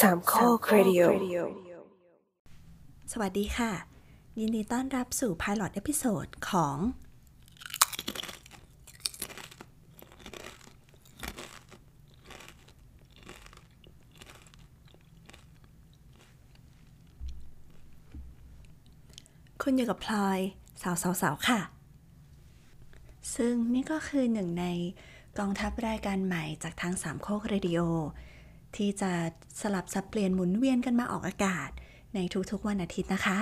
สามข้อครดิโอสวัสดีค่ะ ยินดีต้อนรับสู่ Pilot Episode ของ คุณอยู่กับพลอยสาวสาวสาวค่ะ ซึ่งนี่ก็คือหนึ่งในกองทัพรายการใหม่จากทางสามโคกเรดิโอ ที่จะสลับสับเปลี่ยนหมุนเวียนกันมาออกอากาศ ในทุกๆวันอาทิตย์นะคะ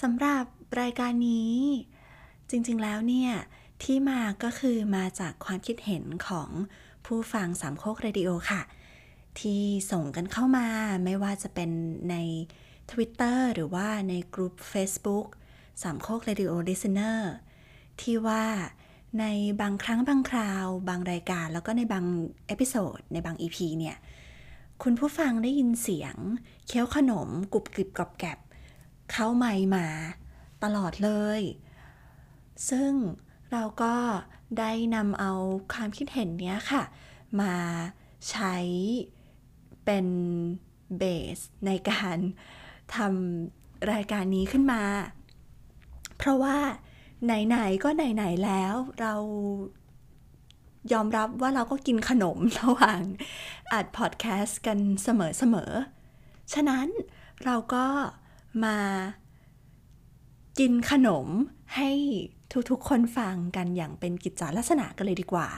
สำหรับรายการนี้ จริงๆแล้วเนี่ย ที่มาก็คือมาจากความคิดเห็นของผู้ฟังสามโคกเรดิโอค่ะ ที่ส่งกันเข้ามาไม่ว่าจะเป็นใน Twitter หรือว่าในกลุ่ม Facebook สามโคก Radio Listener ที่ว่า ในบางครั้งบางคราว บางรายการ แล้วก็ในบาง episode ในบาง EP เนี่ย คุณผู้ฟังได้ยินเสียง เคี้ยวขนมกรุบกริบกรอบแกบเข้าไมค์มาตลอดเลย ซึ่งเราก็ได้นำเอาความคิดเห็นเนี้ยค่ะ มาใช้เป็นเบสในการทำรายการนี้ขึ้นมา เพราะว่า ไหนๆก็ไหนๆแล้วเรายอมรับว่าเราก็กินขนมระหว่างอัดพอดแคสต์กันเสมอๆ ฉะนั้นเราก็มากินขนมให้ทุกๆ คนฟังกันอย่างเป็นกิจจลักษณะกันเลยดีกว่า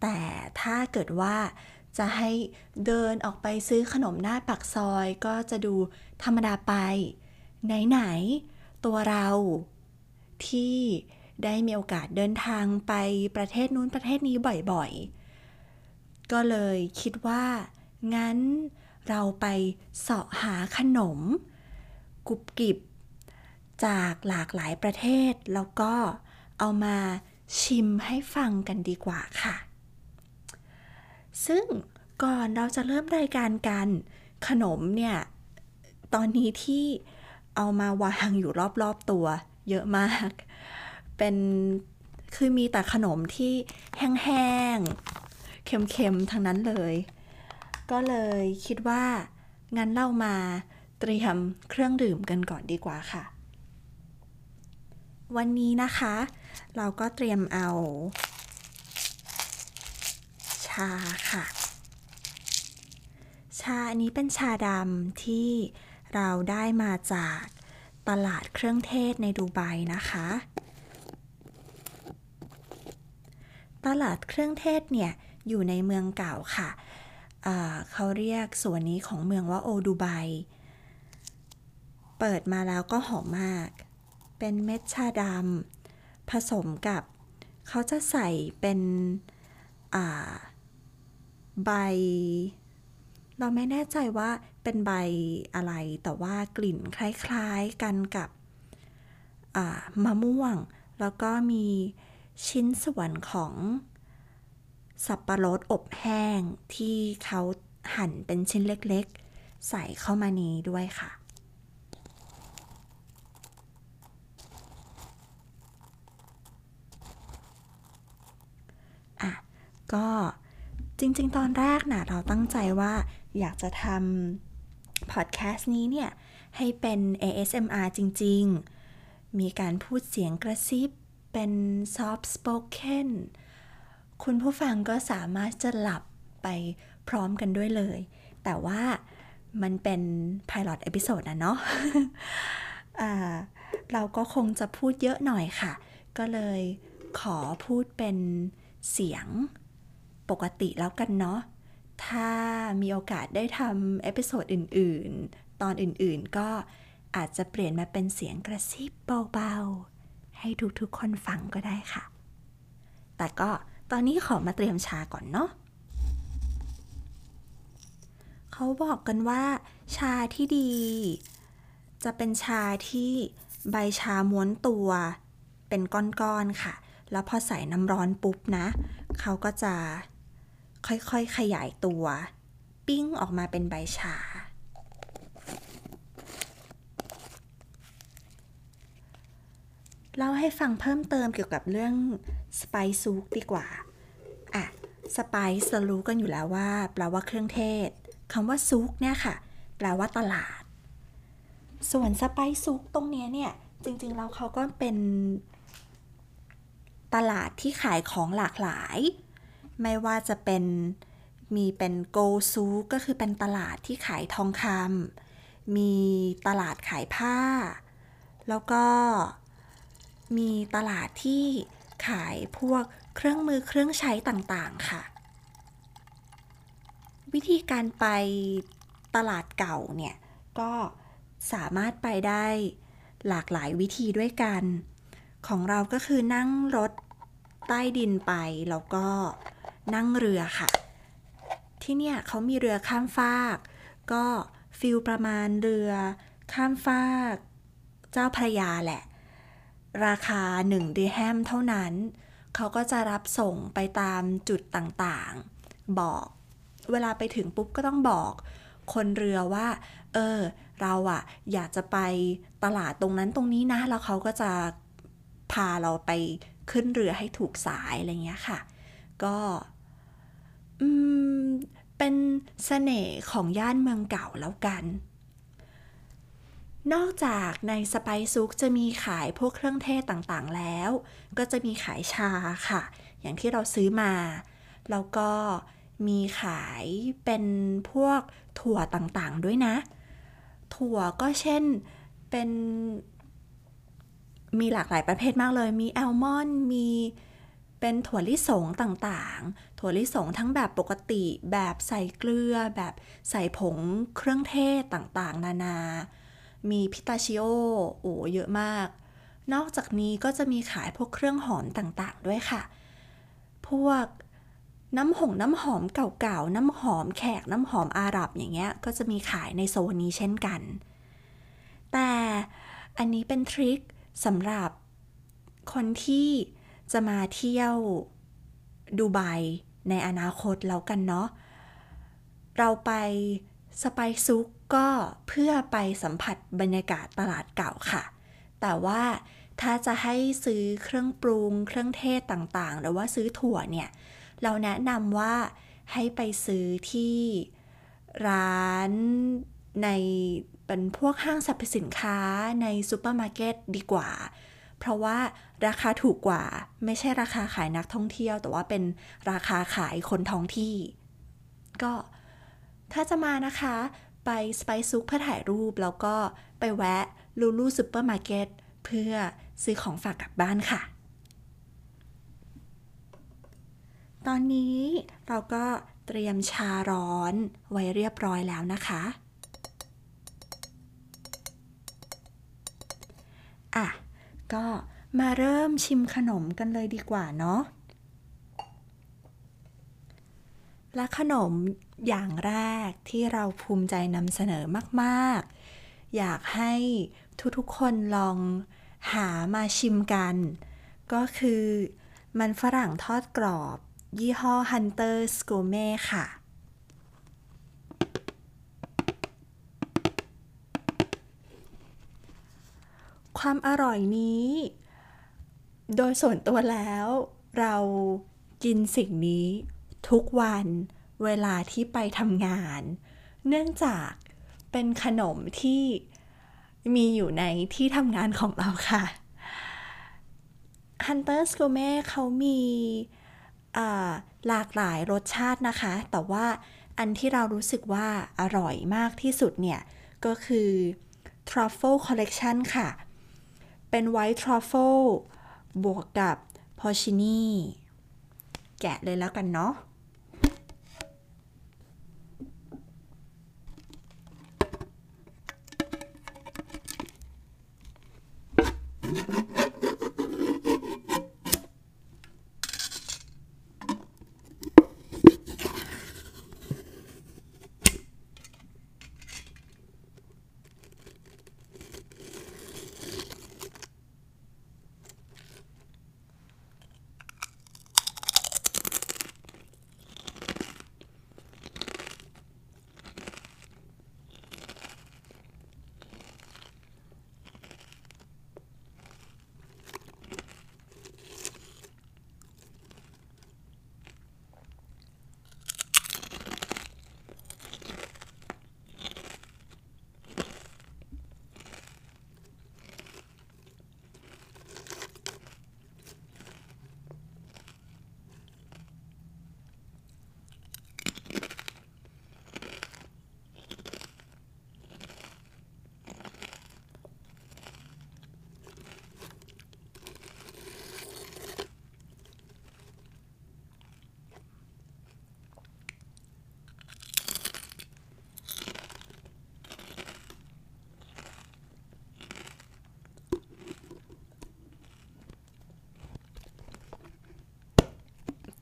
แต่ถ้าเกิดว่าจะให้เดินออกไปซื้อขนมหน้าปักซอยก็จะดูธรรมดาไป ไหน ๆ ตัวเรา ที่ได้มีโอกาสเดินทางไปประเทศนู้นประเทศนี้บ่อยๆ ก็เลยคิดว่า งั้นเราไปเสาะหาขนมกรุบกริบ จากหลากหลายประเทศ แล้วก็เอามาชิมให้ฟังกันดีกว่าค่ะ ซึ่งก่อนเราจะเริ่มรายการกัน ขนมเนี่ย ตอนนี้ที่เอามาวางอยู่รอบๆตัว เยอะมาก เป็นคือมีแต่ขนมที่แห้งๆ เค็มๆ ทั้งนั้นเลย ก็เลยคิดว่า งั้นเล่ามาเตรียมเครื่องดื่มกันก่อนดีกว่าค่ะ วันนี้นะคะ เราก็เตรียมเอา ชาค่ะ ชาอันนี้เป็นชาดำที่เราได้มาจาก ตลาดเครื่องเทศในดูไบนะคะ ตลาดเครื่องเทศเนี่ยอยู่ในเมืองเก่าค่ะเขาเรียกส่วนนี้ของเมืองว่าโอดูไบ เปิดมาแล้วก็หอมมาก เป็นเม็ดชาดำผสมกับ เขาจะใส่เป็นใบ เราไม่แน่ใจว่า เป็นใบอะไร แต่ว่ากลิ่นคล้ายๆกันกับมะม่วง แล้วก็มีชิ้นส่วนของสับปะรดอบแห้งที่เขาหั่นเป็นชิ้นเล็กๆ ใส่เข้ามานี้ด้วยค่ะ อะ ก็จริงๆ ตอนแรกนะเราตั้งใจว่าอยากจะทำ อดแคสต์นี้เนี่ย ให้เป็น ASMR จริง ๆ มีการพูดเสียงกระซิบ เป็น soft spoken คุณผู้ฟังก็สามารถจะหลับไปพร้อมกันด้วยเลย แต่ว่ามันเป็น pilot episode นะเนาะเราก็คงจะพูดเยอะหน่อยค่ะ ก็เลยขอพูดเป็นเสียงปกติแล้วกันเนาะ ถ้ามีโอกาสได้ทำ episode อื่น ๆ ตอนอื่น ๆ ก็อาจจะเปลี่ยนมาเป็นเสียงกระซิบเบา ๆ ให้ทุก ๆ คนฟังก็ได้ค่ะ แต่ก็ตอนนี้ขอมาเตรียมชาก่อนเนาะเขาบอกกันว่า ชาที่ดี จะเป็นชาที่ใบชาม้วนตัวเป็นก้อน ๆ ค่ะ แล้วพอใส่น้ำร้อนปุ๊บนะ เขาก็จะ ค่อยๆ ขยายตัว ปิ้งออกมาเป็นใบชา เล่าให้ฟังเพิ่มเติมเกี่ยวกับเรื่องสไปซูกดีกว่า อะ สไปซ์เรารู้กันอยู่แล้วว่า แปลว่าเครื่องเทศคำว่าซุกเนี่ยค่ะ แปลว่าตลาด ส่วนสไปซ์ซุกตรงเนี้ยเนี่ย จริงๆแล้วเขาก็เป็น ตลาดที่ขายของหลากหลาย ไม่ว่าจะเป็นมีเป็นโกซูก็คือเป็นตลาดที่ขายทองคำมีตลาดขายผ้า แล้วก็มีตลาดที่ขายพวกเครื่องมือเครื่องใช้ต่างๆค่ะ วิธีการไปตลาดเก่าเนี่ย ก็สามารถไปได้หลากหลายวิธีด้วยกัน ของเราก็คือนั่งรถใต้ดินไปแล้วก็ นั่งเรือค่ะ ที่เนี่ยเขามีเรือข้ามฟาก ก็ feel ประมาณเรือข้ามฟาก เจ้าพระยาแหละ ราคา1เดอร์แฮมเท่านั้น เขาก็จะรับส่งไปตามจุดต่างๆ บอก เวลาไปถึงปุ๊บก็ต้องบอก คนเรือว่า เออ เราอะอยากจะไปตลาดตรงนั้นตรงนี้นะ แล้วเขาก็จะพาเราไปขึ้นเรือให้ถูกสายอะไรเงี้ยค่ะ ก็ อืม เป็นเสน่ห์ของย่านเมืองเก่าแล้วกัน นอกจากในสไปซุกจะมีขายพวกเครื่องเทศต่างๆแล้ว ก็จะมีขายชาค่ะ อย่างที่เราซื้อมา แล้วก็มีขายเป็นพวกถั่วต่างๆด้วยนะ ถั่วก็เช่นเป็นมีหลากหลายประเภทมากเลย มีแอลมอน มีเป็นถั่วลิสงต่างๆ ถั่วลิสงทั้งแบบปกติ แบบใส่เกลือ แบบใส่ผงเครื่องเทศต่างๆ นานา มีพิตาชิโอ โอ้เยอะมาก นอกจากนี้ก็จะมีขายพวกเครื่องหอมต่างๆ ด้วยค่ะ พวกน้ำหงน้ำหอมเก่าๆ น้ำหอมแขกน้ำหอมอาหรับอย่างเงี้ย ก็จะมีขายในโซนนี้เช่นกัน แต่อันนี้เป็นทริคสำหรับคนที่จะมาเที่ยวดูไบ ในอนาคตแล้วกันเนาะเราไปสไปซุกก็เพื่อไปสัมผัสบรรยากาศตลาดเก่าค่ะ แต่ว่าถ้าจะให้ซื้อเครื่องปรุง เครื่องเทศต่างๆ หรือว่าซื้อถั่วเนี่ย เราแนะนำว่าให้ไปซื้อที่ร้านในเป็นพวกห้างสรรพสินค้าในซูเปอร์มาร์เก็ตดีกว่า เพราะว่า ราคาถูกกว่า ไม่ใช่ราคาขายนักท่องเที่ยว แต่ว่าเป็นราคาขายคนท้องที่ ก็ถ้าจะมานะคะ ไป Spice Souk เพื่อถ่ายรูปแล้วก็ไปแวะ Lulu ซูเปอร์มาร์เก็ตเพื่อซื้อของฝากกลับบ้านค่ะ ตอนนี้เราก็เตรียมชาร้อนไว้เรียบร้อยแล้วนะคะอะก็ มาเริ่มชิมขนมกันเลยดีกว่าเนาะ และขนมอย่างแรกที่เราภูมิใจนำเสนอมากๆ อยากให้ทุกๆคนลองหามาชิมกัน ก็คือมันฝรั่งทอดกรอบ ยี่ห้อ Hunter's Gourmet ค่ะความอร่อยนี้ โดยส่วนตัวแล้ว เรากินสิ่งนี้ทุกวันเวลาที่ไปทำงาน เนื่องจากเป็นขนมที่มีอยู่ในที่ทำงานของเราค่ะ Hunter's Gourmet เขามีหลากหลายรสชาตินะคะ แต่ว่าอันที่เรารู้สึกว่าอร่อยมากที่สุดเนี่ย ก็คือ Truffle Collection ค่ะ เป็น White Truffle บวกกับ Porcini แกะเลยแล้วกันเนาะ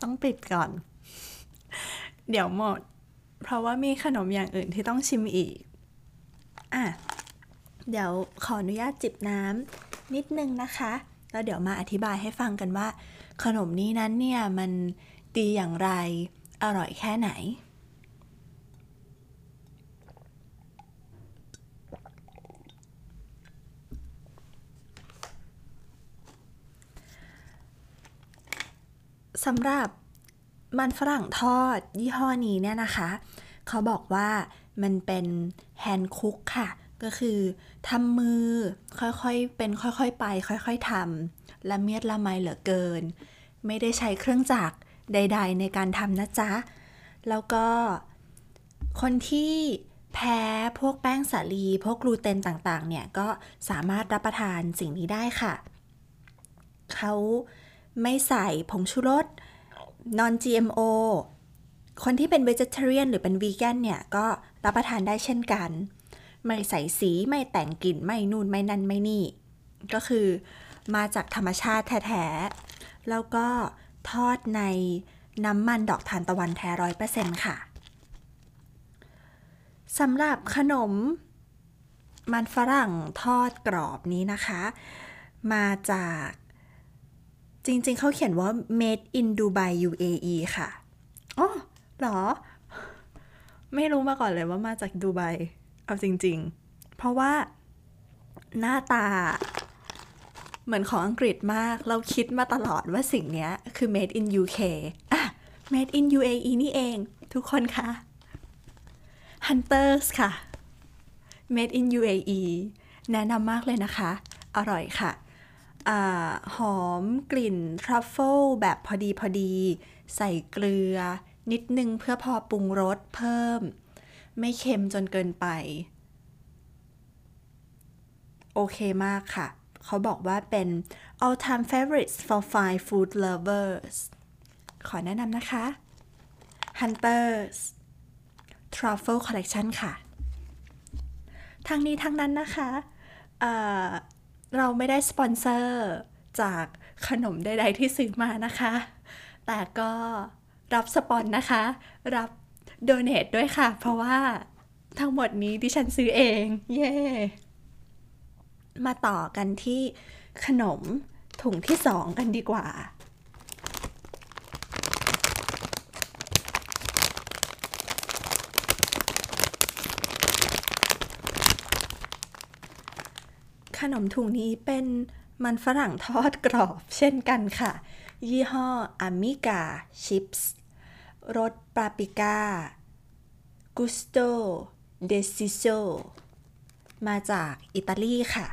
ต้องปิดก่อน เดี๋ยวหมด เพราะว่ามีขนมอย่างอื่นที่ต้องชิมอีก อะ เดี๋ยวขออนุญาตจิบน้ำนิดนึงนะคะ แล้วเดี๋ยวมาอธิบายให้ฟังกันว่า ขนมนี้นั้นเนี่ยมันดีอย่างไร อร่อยแค่ไหน สำหรับมันฝรั่งทอดยี่ห้อนี้เนี่ยนะคะ เขาบอกว่ามันเป็นแฮนด์คุกค่ะ ก็คือทำมือค่อยๆ เป็นค่อยๆ ไป ค่อยๆทำละเมียดละไมเหลือเกิน ไม่ได้ใช้เครื่องจักรใด ๆ ในการทำนะจ๊ะ แล้วก็คนที่แพ้พวกแป้งสาลี พวกกลูเตนต่างๆ เนี่ย ก็สามารถรับประทานสิ่งนี้ได้ค่ะ เขา ไม่ใส่ผงชูรส non GMO คนที่เป็น vegetarian หรือเป็น vegan เนี่ยก็รับประทานได้เช่นกัน ไม่ใส่สีไม่แต่งกลิ่นไม่นู่นไม่นั่นไม่นี่ ก็คือมาจากธรรมชาติแท้ๆ แล้วก็ทอดในน้ำมันดอกทานตะวันแท้ร้อยเปอร์เซ็นต์ค่ะสำหรับขนมมันฝรั่งทอดกรอบนี้นะคะ มาจาก จริงๆ เขาเขียนว่า made in Dubai UAE ค่ะอ๋อเหรอ ไม่รู้มาก่อนเลยว่ามาจากดูไบเอาจริง ๆ เพราะว่าหน้าตา เหมือนของอังกฤษมาก เราคิดมาตลอดว่าสิ่งนี้คือ made in UK อะ made in UAE นี่เอง ทุกคนคะ Hunters ค่ะ made in UAE แนะนำมากเลยนะคะ อร่อยค่ะ อหอมกลิ่นทรัฟเฟิลแบบพอดีพอดี ใส่เกลือ นิดนึงเพื่อพอปรุงรสเพิ่ม ไม่เค็มจนเกินไป โอเคมากค่ะ เขาบอกว่าเป็น all time favorites for fine food lovers ขอแนะนำนะคะ Hunters Truffle Collection ค่ะ ทั้งนี้ทั้งนั้นนะคะ เราไม่ได้สปอนเซอร์จากขนมใดๆที่ซื้อมานะคะ แต่ก็รับสปอนนะคะ รับโดเนทด้วยค่ะ เพราะว่าทั้งหมดนี้ดิฉันซื้อเอง เย่มาต่อกันที่ขนมถุงที่สองกันดีกว่า ขนมถุงนี้เป็นมันฝรั่งทอดกรอบเช่นกันค่ะ ยี่ห้ออามิกาชิปส์รสปาปิก้ากุสโตเดซิโซมาจากอิตาลีค่ะ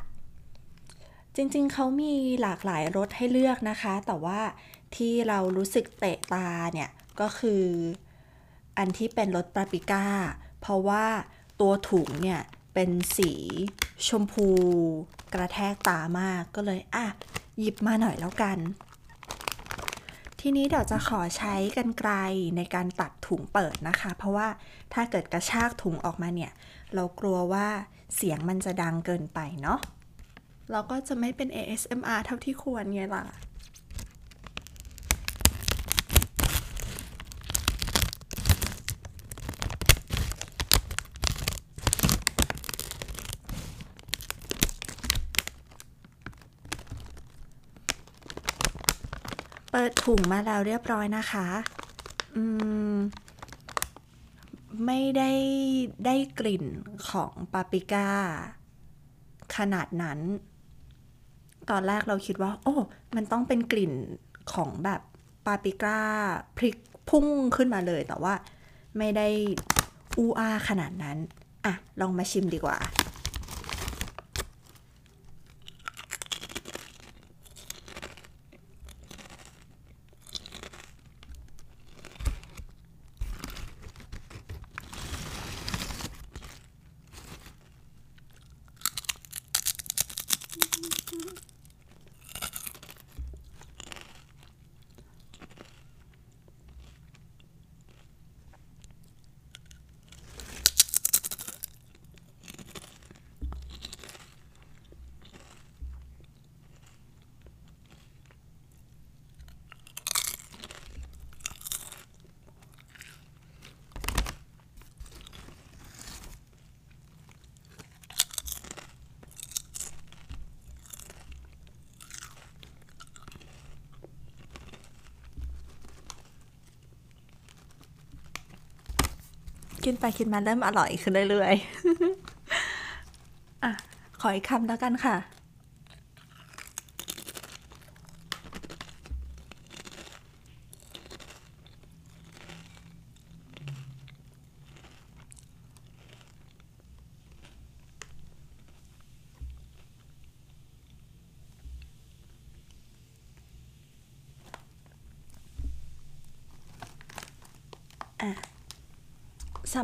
จริงๆ เขามีหลากหลายรสให้เลือกนะคะ แต่ว่าที่เรารู้สึกเตะตาเนี่ย ก็คืออันที่เป็นรสปาปิก้า เพราะว่าตัวถุงเนี่ย เป็นสี ชมพูกระแทกตามากก็เลยอะหยิบมาหน่อยแล้วกัน ทีนี้เดี๋ยวจะขอใช้กันไกลในการตัดถุงเปิดนะคะ เพราะว่าถ้าเกิดกระชากถุงออกมาเนี่ย เรากลัวว่าเสียงมันจะดังเกินไปเนาะเราก็จะไม่เป็น ASMR เท่าที่ควรไงล่ะ เปิดถุงมาแล้วเรียบร้อยนะคะ อืม ไม่ได้ได้กลิ่นของปาปริก้า ขนาดนั้น ตอนแรกเราคิดว่า โอ้ มันต้องเป็นกลิ่นของแบบปาปริก้าพริกพุ่งขึ้นมาเลยแต่ว่า ไม่ได้อูอาขนาดนั้น อะ ลองมาชิมดีกว่า กินไปกินมาเริ่มอร่อยขึ้นเรื่อยๆ อะ ขออีกคำแล้วกันค่ะ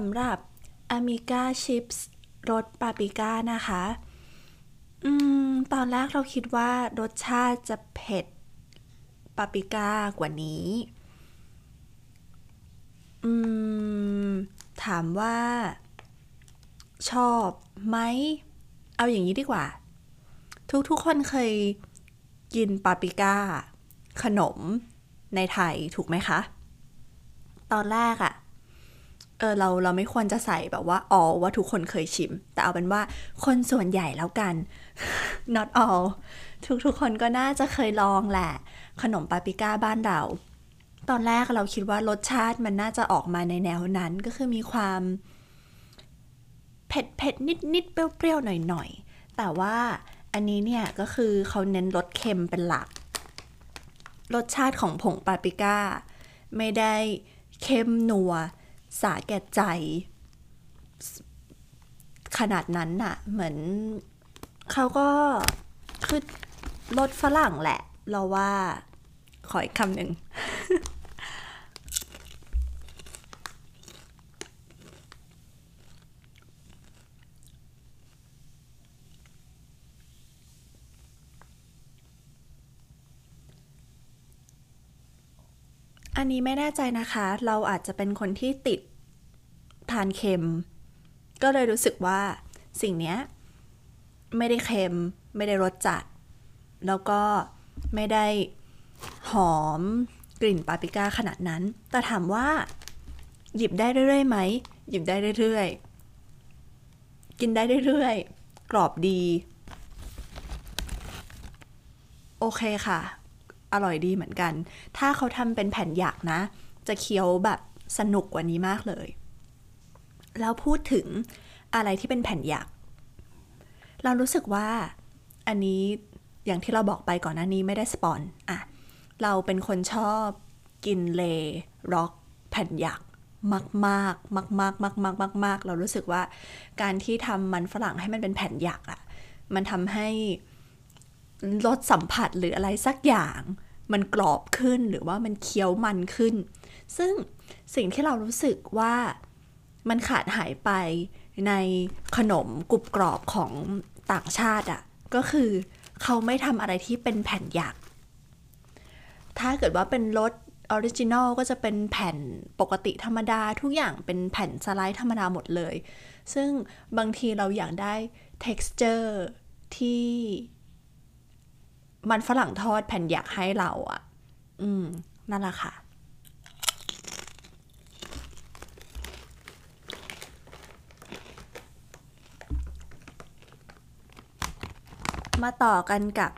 ำหรับ Amiga Chips รสปาปริก้านะคะ อืม ตอนแรกเราคิดว่ารสชาติจะเผ็ดปาปริก้ากว่านี้ อืม ถามว่า ชอบไหม เอาอย่างนี้ดีกว่า ทุกๆคนเคยกินปาปริก้า ขนมในไทยถูกไหมคะ ตอนแรกอะ เออเราเราไม่ควรจะใส่แบบว่า all ว่าทุกคนเคยชิม แต่เอาเป็นว่าคนส่วนใหญ่แล้วกัน not all ทุกทุกคนก็น่าจะเคยลองแหละ ขนมปาปิก้าบ้านเรา ตอนแรกเราคิดว่ารสชาติมันน่าจะออกมาในแนวนั้นก็คือมีความเผ็ดเผ็ดนิดนิดเปรี้ยวๆหน่อยหน่อยแต่ว่าอันนี้เนี่ยก็คือเขาเน้นรสเค็มเป็นหลัก รสชาติของผงปาปิก้า ไม่ได้เค็มนัว สาแก่ใจ ขนาดนั้นน่ะ เหมือนเขาก็คือรถฝรั่งแหละ เราว่าขออีกคำหนึ่ง อั นี้ไม่แน่ใจนะคะ เราอาจจะเป็นคนที่ติดทานเค็ม ก็เลยรู้สึกว่าสิ่งเนี้ยไม่ได้เค็ม ไม่ได้รสจัด แล้วก็ไม่ได้หอมกลิ่นปาปริก้าขนาดนั้น แต่ถามว่า หยิบได้เรื่อยๆไหม หยิบได้เรื่อยๆ กินได้เรื่อยๆ กรอบดี โอเคค่ะ อร่อยดีเหมือนกัน ถ้าเขาทำเป็นแผ่นหยักนะ จะเคี้ยวแบบสนุกกว่านี้มากเลย แล้วพูดถึงอะไรที่เป็นแผ่นหยัก เรารู้สึกว่าอันนี้อย่างที่เราบอกไปก่อนหน้านี้ไม่ได้สปอนอะเราเป็นคนชอบกินเลร็อกแผ่นหยักมากมากมากมากมากมากมากมากเรารู้สึกว่าการที่ทำมันฝรั่งให้มันเป็นแผ่นหยักอะมันทำให้ รสสัมผัสหรืออะไรสักอย่าง มันกรอบขึ้นหรือว่ามันเคี้ยวมันขึ้น ซึ่งสิ่งที่เรารู้สึกว่ามันขาดหายไปในขนมกรุบกรอบของต่างชาติอะ่ะก็คือเขาไม่ทำอะไรที่เป็นแผ่นหยัก ถ้าเกิดว่าเป็นรส original ก็จะเป็นแผ่นปกติธรรมดาทุกอย่างเป็นแผ่นสไลด์ธรรมดาหมดเลย ซึ่งบางทีเราอยากได้ texture ที่ มันฝรั่งทอดแผ่นหยักให้เราอะ่ะ อืม นั่นแหละค่ะ มาต่อกันกับ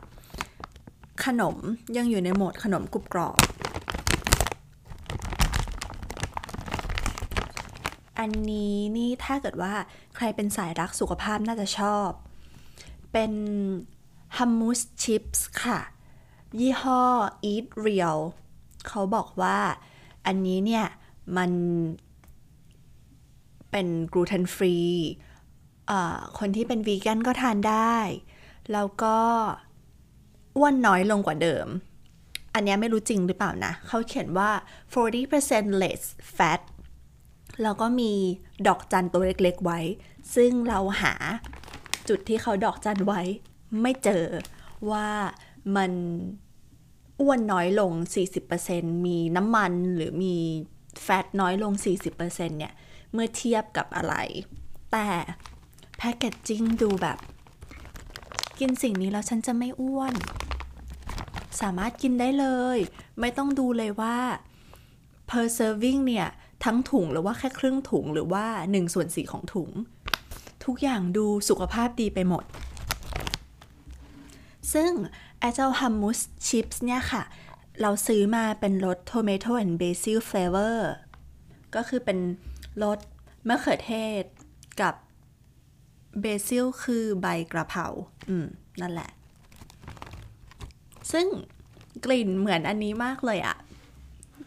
ขนมยังอยู่ในโหมดขนมกรุบกรอบ อันนี้นี่ถ้าเกิดว่าใครเป็นสายรักสุขภาพน่าจะชอบ เป็น ฮัมมูสชิพส์ค่ะ ยี่ห้อ Eat Real เขาบอกว่าอันนี้เนี่ย มันเป็นกลูเตนฟรีคนที่เป็นวีแกนก็ทานได้ แล้วก็อ้วนน้อยลงกว่าเดิม อันนี้ไม่รู้จริงหรือเปล่านะ เขาเขียนว่า 40% less fat แล้วก็มีดอกจันตัวเล็กๆไว้ ซึ่งเราหาจุดที่เขาดอกจันไว้ ไม่เจอว่ามันอ้วนน้อยลง 40%มีน้ำมันหรือมีแฟตน้อยลง 40%เนี่ย เมื่อเทียบกับอะไร แต่แพคเกจจิ้งดูแบบ กินสิ่งนี้แล้วฉันจะไม่อ้วน สามารถกินได้เลย ไม่ต้องดูเลยว่า per serving เนี่ย ทั้งถุงหรือว่าแค่ครึ่งถุงหรือว่า1ส่วน4ของถุง ทุกอย่างดูสุขภาพดีไปหมด ซึ่งไอเจ้าฮัมมูสชิพสเนี่ยค่ะ เราซื้อมาเป็นรส tomato and basil flavor ก็คือเป็นรสมะเขือเทศกับเบซิลคือใบกระเพราอืม นั่นแหละ ซึ่งกลิ่นเหมือนอันนี้มากเลยอะ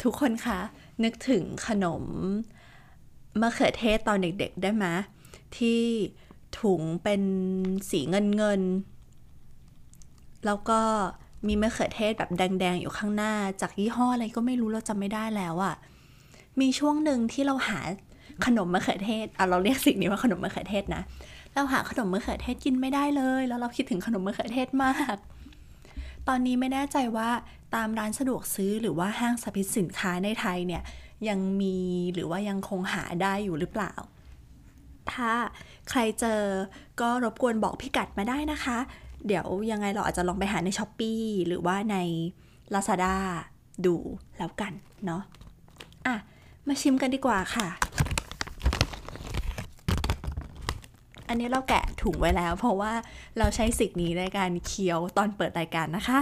ทุกคนคะ นึกถึงขนมมะเขือเทศตอนเด็กๆได้ไหมที่ถุงเป็นสีเงินเงิน แล้วก็มีมะเขือเทศแบบแดง ๆ อยู่ข้างหน้า จากยี่ห้ออะไรก็ไม่รู้เราจำไม่ได้แล้วอะมีช่วงหนึ่งที่เราหาขนมมะเขือเทศอะเราเรียกสิ่งนี้ว่าขนมมะเขือเทศนะ เราหาขนมมะเขือเทศกินไม่ได้เลย แล้วเราคิดถึงขนมมะเขือเทศมาก ตอนนี้ไม่แน่ใจว่าตามร้านสะดวกซื้อหรือว่าห้างสรรพสินค้าในไทยเนี่ยยังมีหรือว่ายังคงหาได้อยู่หรือเปล่า ถ้าใครเจอก็รบกวนบอกพิกัดมาได้นะคะ เดี๋ยวยังไงเราอาจจะลองไปหาใน s h อ p e e หรือว่าใน Lazada ดูแล้วกันเนาะอะ มาชิมกันดีกว่าค่ะ อันนี้เราแกะถุงไว้แล้ว เพราะว่าเราใช้สิ่งนี้ในการเคี้ยวตอนเปิดรายการนะคะ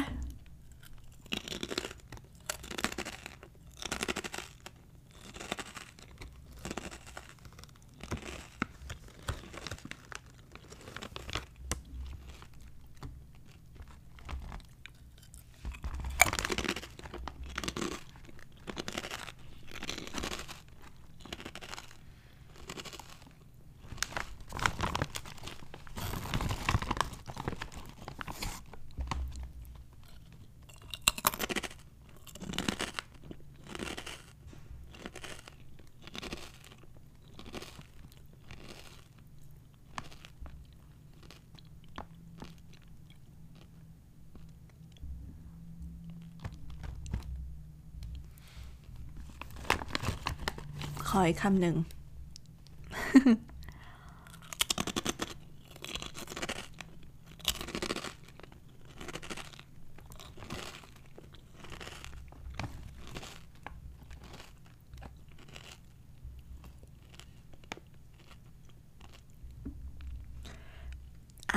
ออีกคำหนึ่ง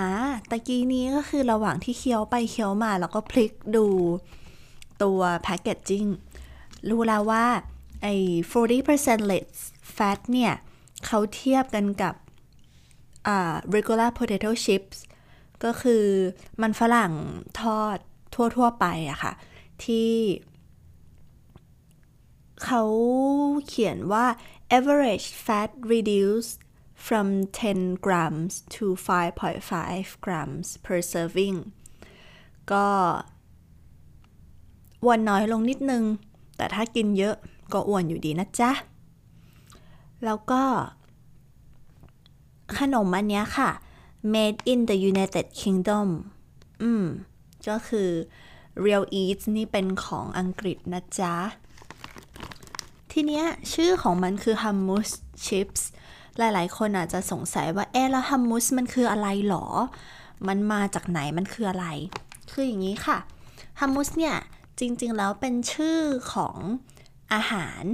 อ่า ตะกี้นี้ก็คือระหว่างที่เคี้ยวไปเคี้ยวมา แล้วก็พลิกดูตัวแพคเกจจิ้ง รู้แล้วว่า ไอ้ 40% less fat เนี่ยเขาเทียบกันกับอ่า regular potato chips ก็คือมันฝรั่งทอดทั่ว ๆ ไปอะค่ะ ที่เขาเขียนว่า average fat reduced from 10 grams to 5.5 grams per serving ก็อ้วนน้อยลงนิดนึง แต่ถ้ากินเยอะ ก็อ้วนอยู่ดีนะจ๊ะ แล้วก็ ขนมอันเนี้ยค่ะ made in the United Kingdom อืม ก็คือ Real Eats นี่เป็นของอังกฤษนะจ๊ะ ทีเนี้ยชื่อของมันคือ hummus chips หลายๆ คนอาจจะสงสัยว่าเอ๊ะแล้ว hummus มันคืออะไรหรอ มันมาจากไหนมันคืออะไร คืออย่างนี้ค่ะ hummus เนี่ยจริงๆแล้วเป็นชื่อของ อาหาร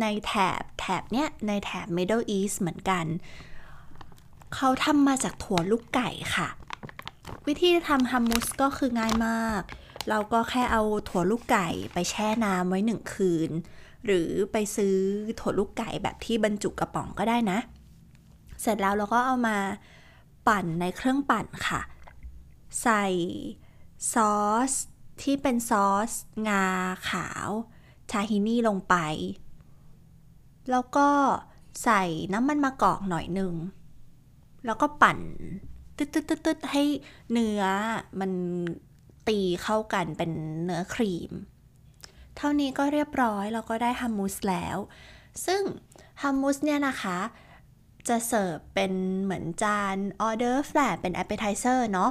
ในแถบแถบเนี้ยในแถบ Middle East เหมือนกัน เขาทำมาจากถั่วลูกไก่ค่ะ วิธีทำฮัมมุสก็คือง่ายมาก เราก็แค่เอาถั่วลูกไก่ไปแช่น้ำไว้หนึ่งคืน หรือไปซื้อถั่วลูกไก่แบบที่บรรจุกระป๋องก็ได้นะ เสร็จแล้วเราก็เอามาปั่นในเครื่องปั่นค่ะ ใส่ซอสที่เป็นซอส งาขาว ทาฮินี่ลงไป แล้วก็ใส่น้ำมันมะกอกหน่อยหนึ่ง แล้วก็ปั่นตึ๊ดๆๆให้เนื้อมันตีเข้ากันเป็นเนื้อครีม เท่านี้ก็เรียบร้อยเราก็ได้ฮัมมูสแล้ว ซึ่งฮัมมูสเนี่ยนะคะ จะเสิร์ฟเป็นเหมือนจานออเดอร์แฟลเป็นแอปเป i ไ e เซอร์เนาะ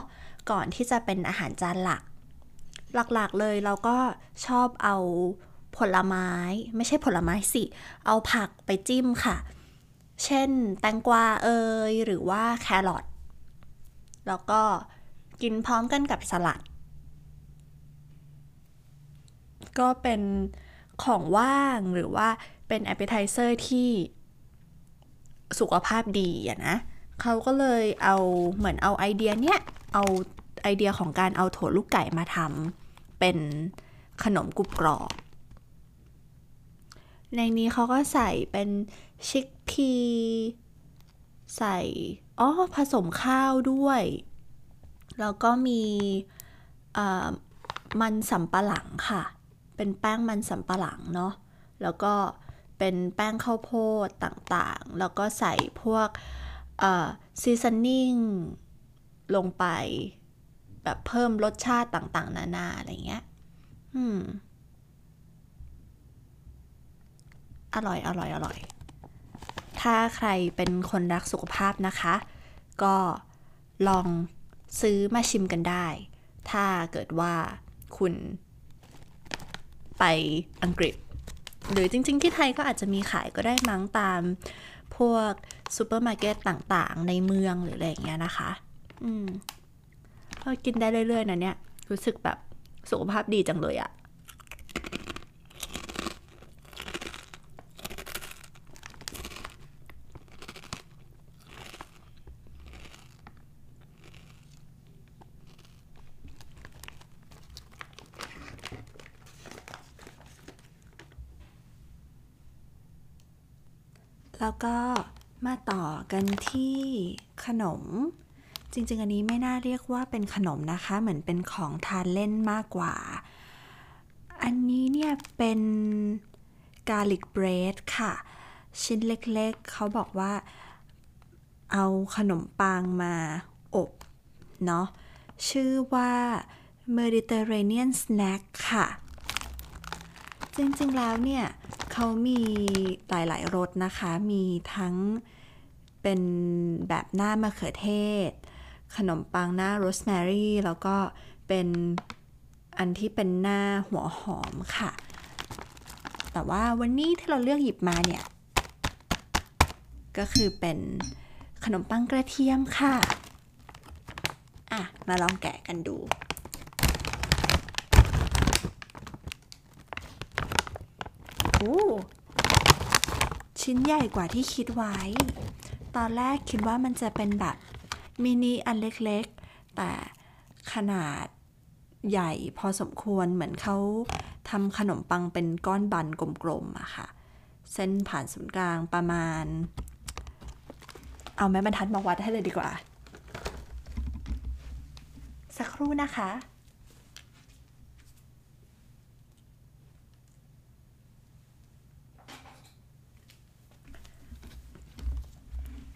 ก่อนที่จะเป็นอาหารจานหลัก หลักๆเลยเราก็ชอบเอา ผลไม้ ไม่ใช่ผลไม้สิ เอาผักไปจิ้มค่ะ เช่น แตงกวาเอยหรือว่าแครอทแล้วก็กินพร้อมกันกับสลัด ก็เป็นของว่างหรือว่าเป็นแอปเป i ไ e เซอร์ที่สุขภาพดีอะนะ เขาก็เลยเอาเหมือนเอาไอเดียเนี้ย เอาไอเดียของการเอาถั่วลูกไก่มาทำเป็นขนมกรุบกรอบ ในนี้เขาก็ใส่เป็นชิคพี ใส่อ๋อผสมข้าวด้วย แล้วก็มีมันสำปะหลังค่ะ เป็นแป้งมันสำปะหลังเนาะแล้วก็เป็นแป้งข้าวโพดต่างๆ แล้วก็ใส่พวกซีซันนิ่งลงไป แบบเพิ่มรสชาติต่างๆ นานาอะไรเงี้ย อืม อร่อยอร่อยอร่อย ถ้าใครเป็นคนรักสุขภาพนะคะ ก็ลองซื้อมาชิมกันได้ ถ้าเกิดว่าคุณไปอังกฤษ หรือจริง ๆ ที่ไทยก็อาจจะมีขายก็ได้มั้งตามพวกซูเปอร์มาร์เก็ตต่างๆ ในเมืองหรืออะไรอย่างเงี้ยนะคะ อืมก็กินได้เรื่อย ๆนะเนี่ย รู้สึกแบบสุขภาพดีจังเลยอะ แล้วก็มาต่อกันที่ขนม จริง ๆ อันนี้ไม่น่าเรียกว่าเป็นขนมนะคะ เหมือนเป็นของทานเล่นมากกว่า อันนี้เนี่ยเป็นกาลิกเบรดค่ะ ชิ้นเล็กๆ เขาบอกว่าเอาขนมปังมาอบ เนาะชื่อว่า Mediterranean Snack ค่ะ จริงๆแล้วเนี่ยเขามีหลายๆรสนะคะ มีทั้งเป็นแบบหน้ามะเขือเทศ ขนมปังหน้าโรสแมรี่ แล้วก็เป็นอันที่เป็นหน้าหัวหอมค่ะ แต่ว่าวันนี้ที่เราเลือกหยิบมาเนี่ย ก็คือเป็นขนมปังกระเทียมค่ะ อะ มาลองแกะกันดู โอ้ชิ้นใหญ่กว่าที่คิดไว้ ตอนแรกคิดว่ามันจะเป็นแบบมินิอันเล็กๆ แต่ขนาดใหญ่พอสมควรเหมือนเขาทำขนมปังเป็นก้อนบันกลมๆอะค่ะ เส้นผ่านศูนย์กลางประมาณ เอาแม่บรรทัดมาวัดให้เลยดีกว่า สักครู่นะคะ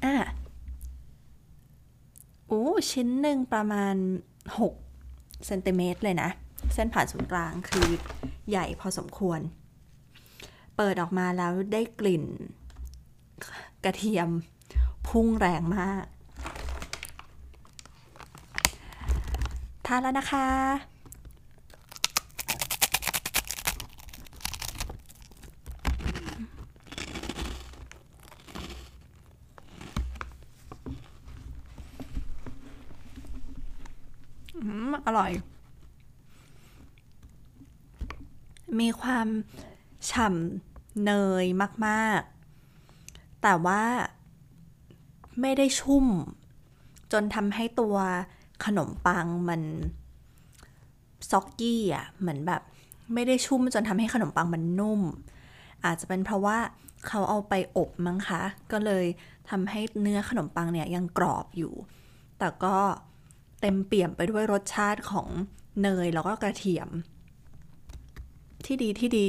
อะโอ้ชิ้นหนึ่งประมาณ 6 เซนติเมตรเลยนะ เส้นผ่านศูนย์กลางคือใหญ่พอสมควร เปิดออกมาแล้วได้กลิ่นกระเทียมพุ่งแรงมาก ทานแล้วนะคะ อร่อย มีความฉ่ำเนยมากๆ แต่ว่าไม่ได้ชุ่ม จนทำให้ตัวขนมปังมันซ็อกกี้อะเหมือนแบบ ไม่ได้ชุ่มจนทำให้ขนมปังมันนุ่ม อาจจะเป็นเพราะว่าเขาเอาไปอบมั้งคะ ก็เลยทำให้เนื้อขนมปังเนี่ยยังกรอบอยู่ แต่ก็ เต็มเปี่ยมไปด้วยรสชาติของเนยแล้วก็กระเทียม ที่ดีที่ดี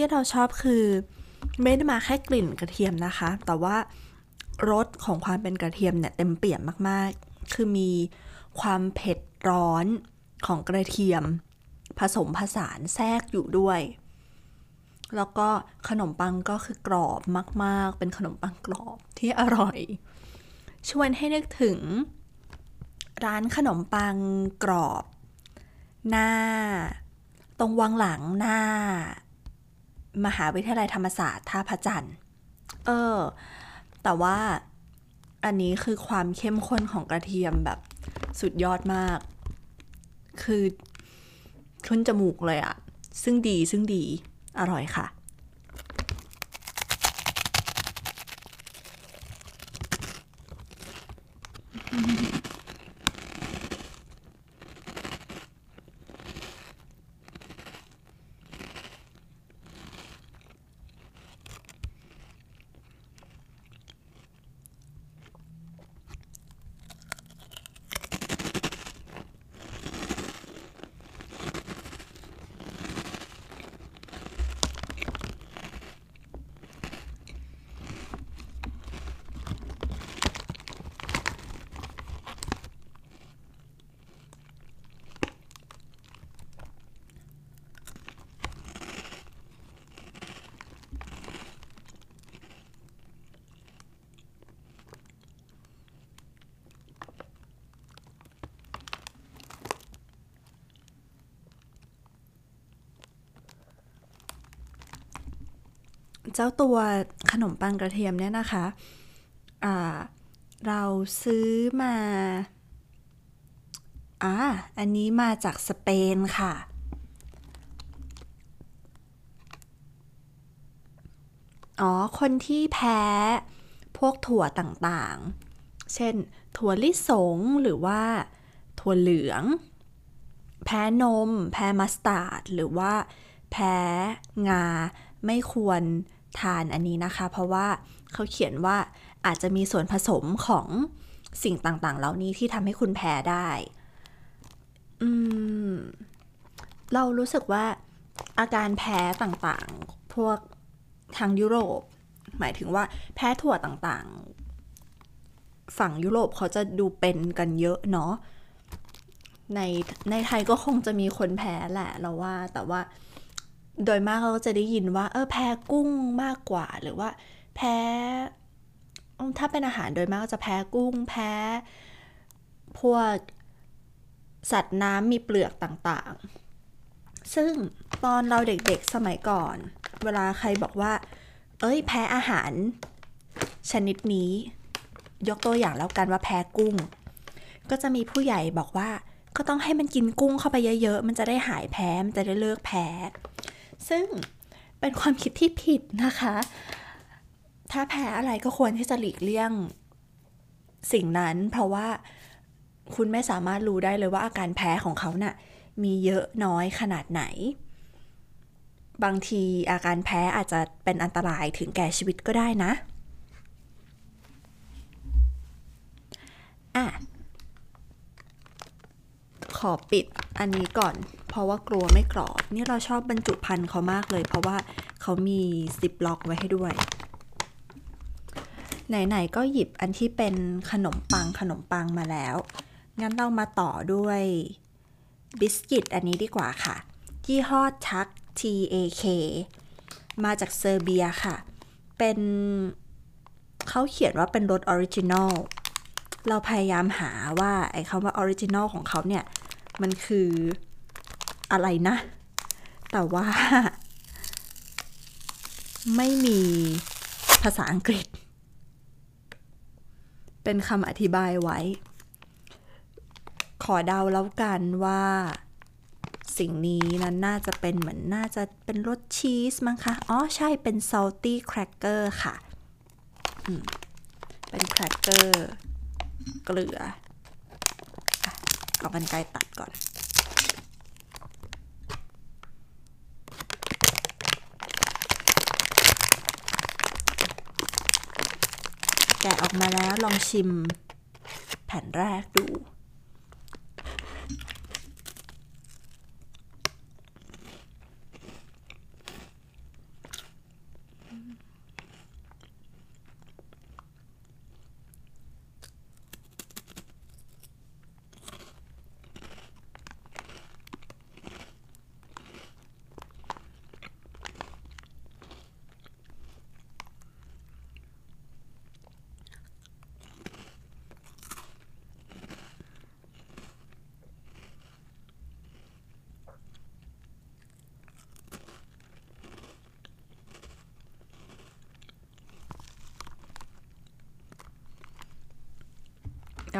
ที่ เราชอบคือไม่ได้มาแค่กลิ่นกระเทียมนะคะ แต่ว่ารสของความเป็นกระเทียมเนี่ยเต็มเปี่ยมมากๆ คือมีความเผ็ดร้อนของกระเทียม ผสมผสานแทรกอยู่ด้วย แล้วก็ขนมปังก็คือกรอบมาก ๆ เป็นขนมปังกรอบที่อร่อย ชวนให้นึกถึง ร้านขนมปังกรอบ หน้า ตรงวังหลังหน้า มหาวิทยาลัยธรรมศาสตร์ท่าพระจันทร์เออ แต่ว่าอันนี้คือความเข้มข้นของกระเทียมแบบสุดยอดมาก คือขึ้นจมูกเลยอะซึ่งดีซึ่งดีอร่อยค่ะ เจ้าตัวขนมปังกระเทียมเนี่ยนะคะเราซื้อมาอ่าอันนี้มาจากสเปนค่ะ อ๋อ คนที่แพ้พวกถั่วต่างๆ เช่น ถั่วลิสงหรือว่าถั่วเหลือง แพ้นม แพ้มัสตาร์ด หรือว่าแพ้งาไม่ควร ทานอันนี้นะคะ เพราะว่าเขาเขียนว่าอาจจะมีส่วนผสมของสิ่งต่างๆ เหล่านี้ที่ทำให้คุณแพ้ได้ อืม เรารู้สึกว่าอาการแพ้ต่างๆ พวกทางยุโรป หมายถึงว่าแพ้ถั่วต่างๆ ฝั่งยุโรปเขาจะดูเป็นกันเยอะเนาะในในไทยก็คงจะมีคนแพ้แหละเราว่าแต่ว่า โดยมากเราก็จะได้ยินว่า เออแพ้กุ้งมากกว่า หรือว่า แพ้ ถ้าเป็นอาหารโดยมากก็จะแพ้กุ้ง แพ้ พวกสัตว์น้ำมีเปลือกต่างๆ ซึ่งตอนเราเด็กๆสมัยก่อน เวลาใครบอกว่า เอ้ย แพ้อาหาร ชนิดนี้ ยกตัวอย่างแล้วกันว่าแพ้กุ้ง ก็จะมีผู้ใหญ่บอกว่า ก็ต้องให้มันกินกุ้งเข้าไปเยอะๆ มันจะได้หายแพ้ มันจะได้เลิกแพ้ ซึ่งเป็นความคิดที่ผิดนะคะ ถ้าแพ้อะไรก็ควรที่จะหลีกเลี่ยงสิ่งนั้น เพราะว่าคุณไม่สามารถรู้ได้เลยว่าอาการแพ้ของเขานะ่ะมีเยอะน้อยขนาดไหน บางทีอาการแพ้อาจจะเป็นอันตรายถึงแก่ชีวิตก็ได้นะอะขอปิดอันนี้ก่อน เพราะว่ากลัวไม่กรอบ นี่เราชอบบรรจุภัณฑ์เขามากเลย เพราะว่าเขามีซิปล็อกไว้ให้ด้วย ไหนๆก็หยิบอันที่เป็นขนมปังขนมปังมาแล้ว งั้นเรามาต่อด้วยบิสกิตอันนี้ดีกว่าค่ะ ยี่ห้อชัก TAK มาจากเซอร์เบียค่ะ เป็นเขาเขียนว่าเป็นรส original เราพยายามหาว่าไอ้คำว่า original ของเขาเนี่ย มันคือ อะไรนะ แต่ว่า ไม่มีภาษาอังกฤษ เป็นคำอธิบายไว้ ขอเดาแล้วกันว่าสิ่งนี้นั้นน่าจะเป็นเหมือนน่าจะเป็นรสชีสมั้งคะ อ๋อ ใช่เป็น salty cracker ค่ะ เป็นแครกเกอร์เกลือเอากันไกลตัดก่อน แกะออกมาแล้วลองชิมแผ่นแรกดู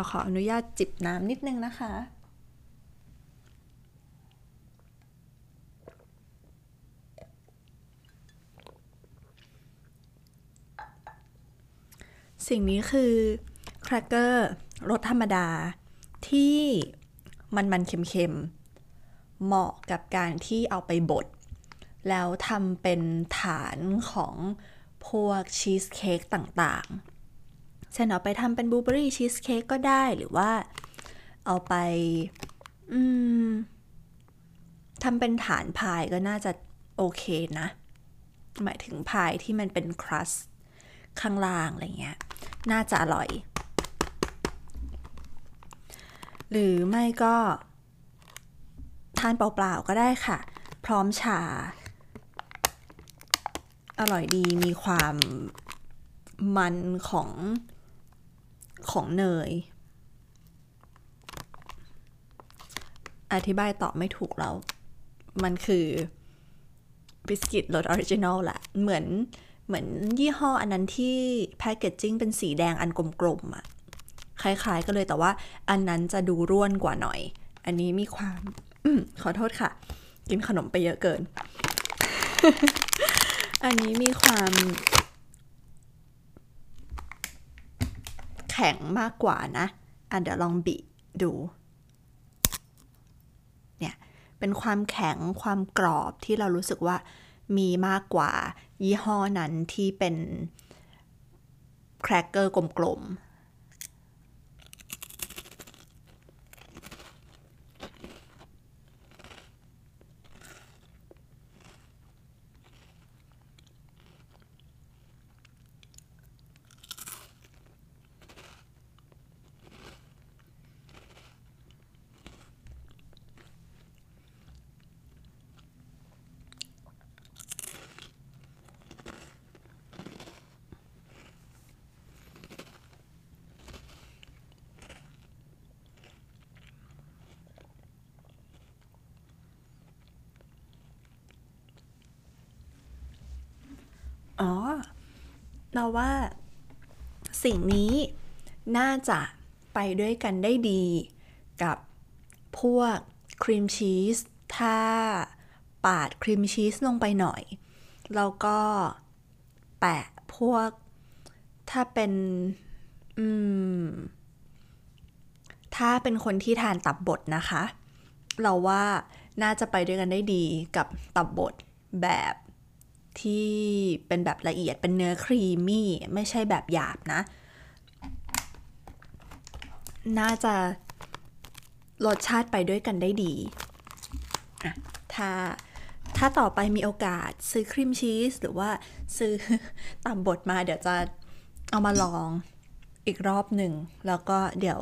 ดี๋ยวขออนุญาตจิบน้ำนิดนึงนะคะ สิ่งนี้คือแครกเกอร์รสธรรมดาที่มันมันเค็มๆ เหมาะกับการที่เอาไปบด แล้วทำเป็นฐานของพวกชีสเค้กต่างๆ เช่นเอาไปทำเป็นบลูเบอรี่ชีสเค้กก็ได้หรือว่าเอาไปทำเป็นฐานพายก็น่าจะโอเคนะ หมายถึงพายที่มันเป็นครัสข้างล่างอะไรเงี้ย น่าจะอร่อย หรือไม่ก็ ทานเปล่าๆก็ได้ค่ะ พร้อมชา อร่อยดีมีความมันของ ของเนย อธิบายต่อไม่ถูกแล้ว มันคือบิสกิตรส original แหละ เหมือนเหมือนยี่ห้ออันนั้นที่ packaging เป็นสีแดงอันกลมๆอะคล้าย ๆกันเลยแต่ว่าอันนั้นจะดูร่วนกว่าหน่อย อันนี้มีความอขอโทษค่ะ กินขนมไปเยอะเกิน อันนี้มีความ แข็งมากกว่านะอะเดี๋ยวลองบีดู เนี่ย เป็นความแข็งความกรอบที่เรารู้สึกว่ามีมากกว่ายี่ห้อนั้นที่เป็นแครกเกอร์กลมๆอ๋อ เราว่าสิ่งนี้น่าจะไปด้วยกันได้ดีกับพวกครีมชีสถ้าปาดครีมชีสลงไปหน่อย แล้วก็แปะพวกถ้าเป็น อืม ถ้าเป็นคนที่ทานตับบดนะคะ เราว่าน่าจะไปด้วยกันได้ดีกับตับบดแบบ ที่เป็นแบบละเอียดเป็นเนื้อครีมมี่ไม่ใช่แบบหยาบนะ น่าจะรสชาติไปด้วยกันได้ดี ถ้าถ้าต่อไปมีโอกาสซื้อครีมชีสหรือว่าซื้อตามบทมาเดี๋ยวจะเอามาลองอีกรอบหนึ่ง แล้วก็เดี๋ยว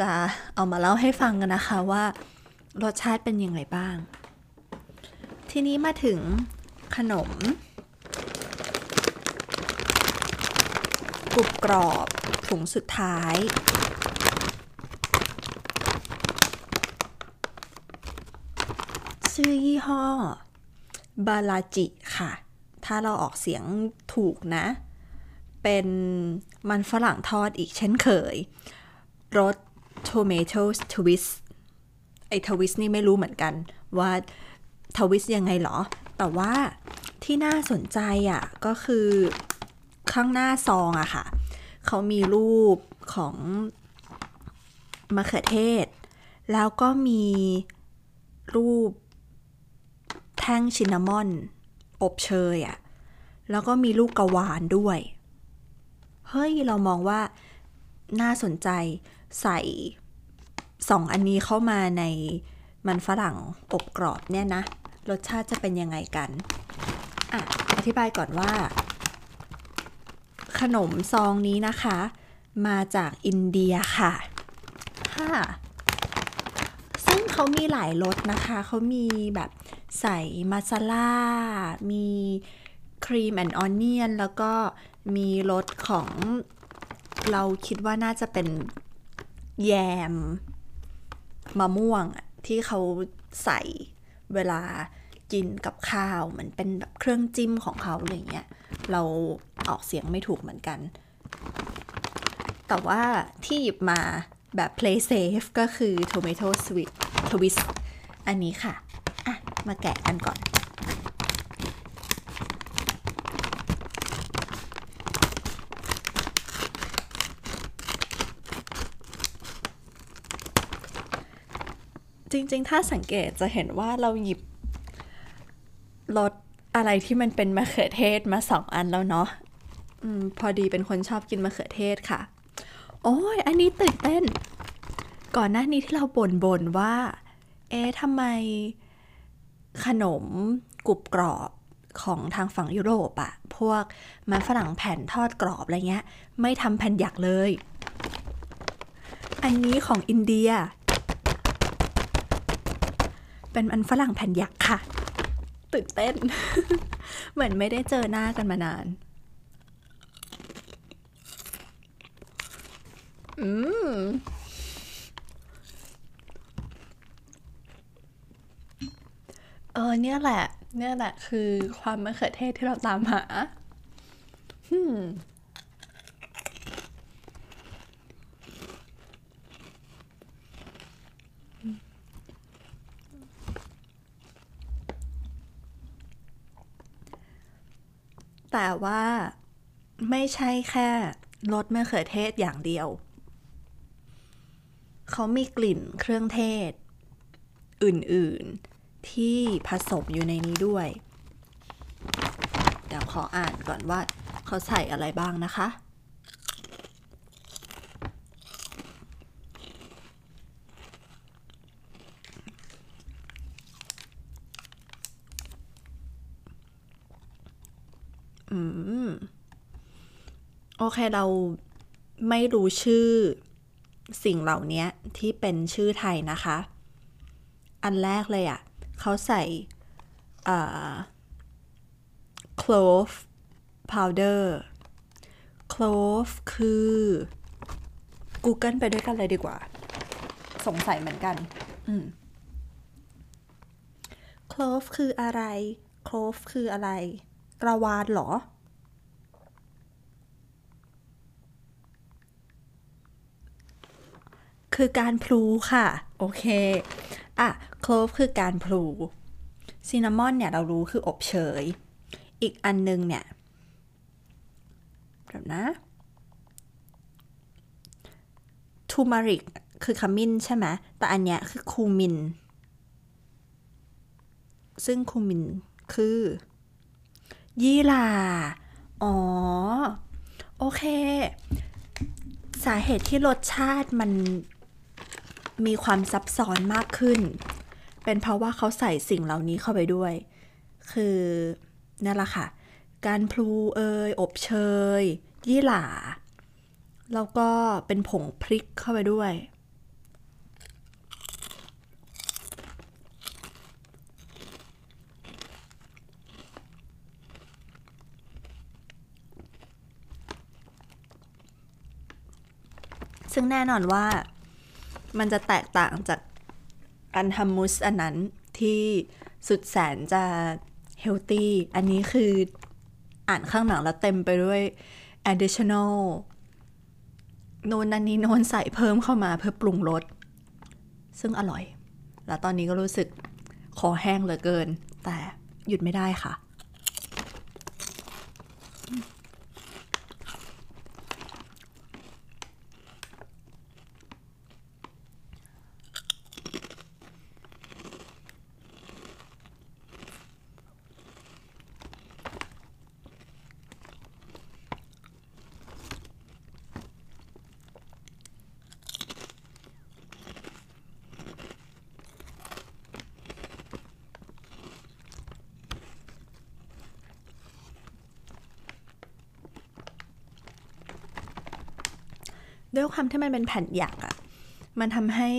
จะเอามาเล่าให้ฟังกันนะคะว่ารสชาติเป็นยังไงบ้าง ทีนี้มาถึง ขนม กรุบกรอบถุงสุดท้าย ชื่อยี่ห้อ บาลาจิค่ะ ถ้าเราออกเสียงถูกนะ เป็นมันฝรั่งทอดอีกเช่นเคย รส tomato twist ไอ้ทวิสนี่ไม่รู้เหมือนกันว่าทวิสยังไงหรอ แต่ว่าที่น่าสนใจอะ่ะก็คือข้างหน้าซองอะค่ะ เขามีรูปของมะเขือเทศ แล้วก็มีรูปแท่งชินนามอน อบเชยอะแล้วก็มีลูกกวานด้วย เฮ้ย เรามองว่าน่าสนใจใส่สองอันนี้เข้ามาในมันฝรั่งอบกรอบเนี่ยนะ รสชาติจะเป็นยังไงกันอะอธิบายก่อนว่า ขนมซองนี้นะคะ มาจากอินเดียค่ะค่ะซึ่งเขามีหลายรสนะคะ เขามีแบบใส่มาซาล่า มี cream and onion แล้วก็มีรสของเราคิดว่าน่าจะเป็นแยมมะม่วงที่เขาใส่ เวลากินกับข้าวเหมือนเป็นแบบเครื่องจิ้มของเขาอะไรเงี้ยเราออกเสียงไม่ถูกเหมือนกัน แต่ว่าที่หยิบมาแบบ play safe ก็คือ tomato sweet twist อันนี้ค่ะ อะ มาแกะกันก่อน จริง ๆ ถ้าสังเกตจะเห็นว่าเราหยิบรสอะไรที่มันเป็นมะเขือเทศมาสองอันแล้วเนาะอพอดีเป็นคนชอบกินมะเขือเทศค่ะ โอ้ย อันนี้ตื่นเต้น ก่อนหน้านี้ที่เราบ่นๆว่า เอ๊ะทำไมขนมกรุบกรอบของทางฝั่งยุโรปอะพวกมันฝรั่งแผ่นทอดกรอบอะไรเงี้ย ไม่ทำแผ่นหยักเลย อันนี้ของอินเดีย เป็นมันฝรั่งแผ่นยักษ์ค่ะ ตื่นเต้น เหมือนไม่ได้เจอหน้ากันมานาน อืมเออเนี่ยแหละ เนี่ยแหละคือความมะเขือเทศที่เราตามหาอื แต่ว่าไม่ใช่แค่รสมะเขือเทศอย่างเดียว เขามีกลิ่นเครื่องเทศ อื่นๆที่ผสมอยู่ในนี้ด้วย เดี๋ยวขออ่านก่อนว่าเขาใส่อะไรบ้างนะคะ อืม โอเคเราไม่รู้ชื่อสิ่งเหล่านี้ที่เป็นชื่อไทยนะคะ อันแรกเลยอะ่ะ เขาใส่อ่า clove powder clove คือ Google ไปด้วยกันเลยดีกว่า สงสัยเหมือนกัน อืม clove คืออะไร clove คืออะไร ระวานเหรอ คือการพลูค่ะ โอเค อะ โคลฟคือการพลูซินนามอนเนี่ย เรารู้คืออบเชย อีกอันนึงเนี่ยแบบนะทูมาริกคือขมิ้นใช่ไหม แต่อันเนี้ยคือคูมิน ซึ่งคูมินคือ ยี่หร่า อ๋อ โอเค สาเหตุที่รสชาติมันมีความซับซ้อนมากขึ้น เป็นเพราะว่าเขาใส่สิ่งเหล่านี้เข้าไปด้วย คือนั่นแหละค่ะ การพลูเอยอบเชย ยี่หร่า แล้วก็เป็นผงพริกเข้าไปด้วย ซึ่งแน่นอนว่ามันจะแตกต่างจากอันฮัมมุสอันนั้นที่สุดแสนจะเฮลตี้อันนี้คืออ่านข้างหลังแล้วเต็มไปด้วย additional โนนนันนี้โนนใส่เพิ่มเข้ามาเพื่อปรุงรสซึ่งอร่อย แล้วตอนนี้ก็รู้สึกคอแห้งเหลือเกิน แต่หยุดไม่ได้ค่ะ ด้วยความที่มันเป็นแผ่นหยักอะมันทำให้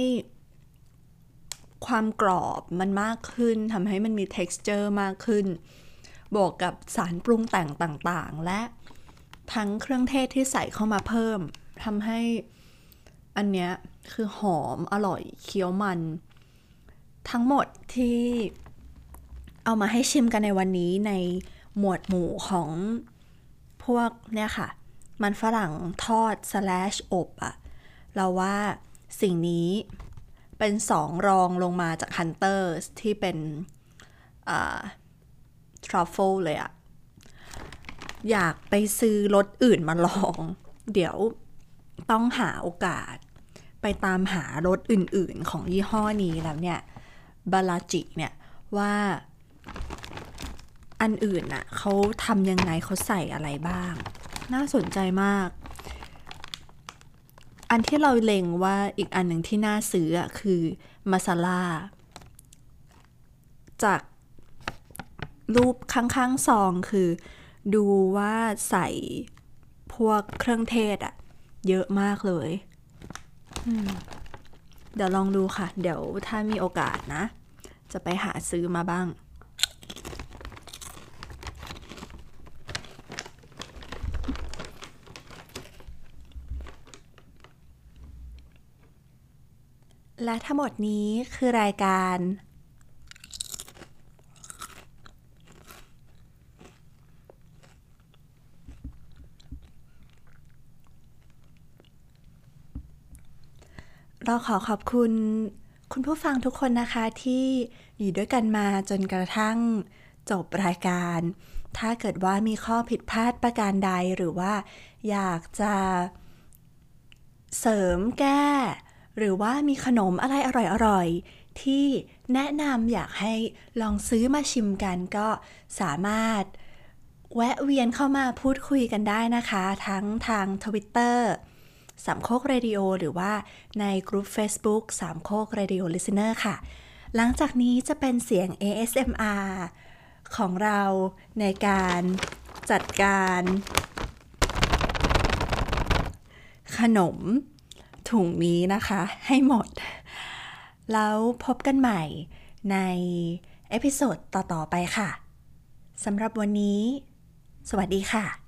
ความกรอบมันมากขึ้นทำให้มันมี texture มากขึ้น บวกกับสารปรุงแต่งต่างๆ และทั้งเครื่องเทศที่ใส่เข้ามาเพิ่มทำให้อันเนี้ยคือหอมอร่อยเคี้ยวมัน ทั้งหมดที่เอามาให้ชิมกันในวันนี้ในหมวดหมู่ของพวกเนี่ยค่ะ มันฝรั่งทอด slash อบอะเราว่าสิ่งนี้เป็นสองรองลงมาจาก Hunters ที่เป็นทรัฟเฟิลเลยอะอยากไปซื้อรสอื่นมาลอง เดี๋ยวต้องหาโอกาส ไปตามหารสอื่นๆ ของยี่ห้อนี้แล้วเนี่ย Balaji เนี่ยว่าอันอื่นน่ะเขาทำยังไงเขาใส่อะไรบ้าง น่าสนใจมาก อันที่เราเล็งว่าอีกอันหนึ่งที่น่าซื้อคือมาซาลาจากรูปข้างๆซองคือ ดูว่าใส่พวกเครื่องเทศอะเยอะมากเลยเดี๋ยวลองดูค่ะ เดี๋ยวถ้ามีโอกาสนะ จะไปหาซื้อมาบ้าง และทั้งหมดนี้คือรายการ เราขอขอบคุณ คุณผู้ฟังทุกคนนะคะที่อยู่ด้วยกันมาจนกระทั่งจบรายการ ถ้าเกิดว่ามีข้อผิดพลาดประการใดหรือว่า อยากจะเสริมแก้ หรือว่ามีขนมอะไรอร่อยๆ ที่แนะนำอยากให้ลองซื้อมาชิมกันก็สามารถแวะเวียนเข้ามาพูดคุยกันได้นะคะ ทั้งทาง Twitter สามโคกเรดิโอหรือว่าในกลุ่ม Facebook สามโคก Radio Listener ค่ะ หลังจากนี้จะเป็นเสียง ASMR ของเราในการจัดการ ขนม ถุงนี้นะคะ ให้หมด แล้วพบกันใหม่ใน episode ต่อ ๆ ไปค่ะสำหรับวันนี้ สวัสดีค่ะ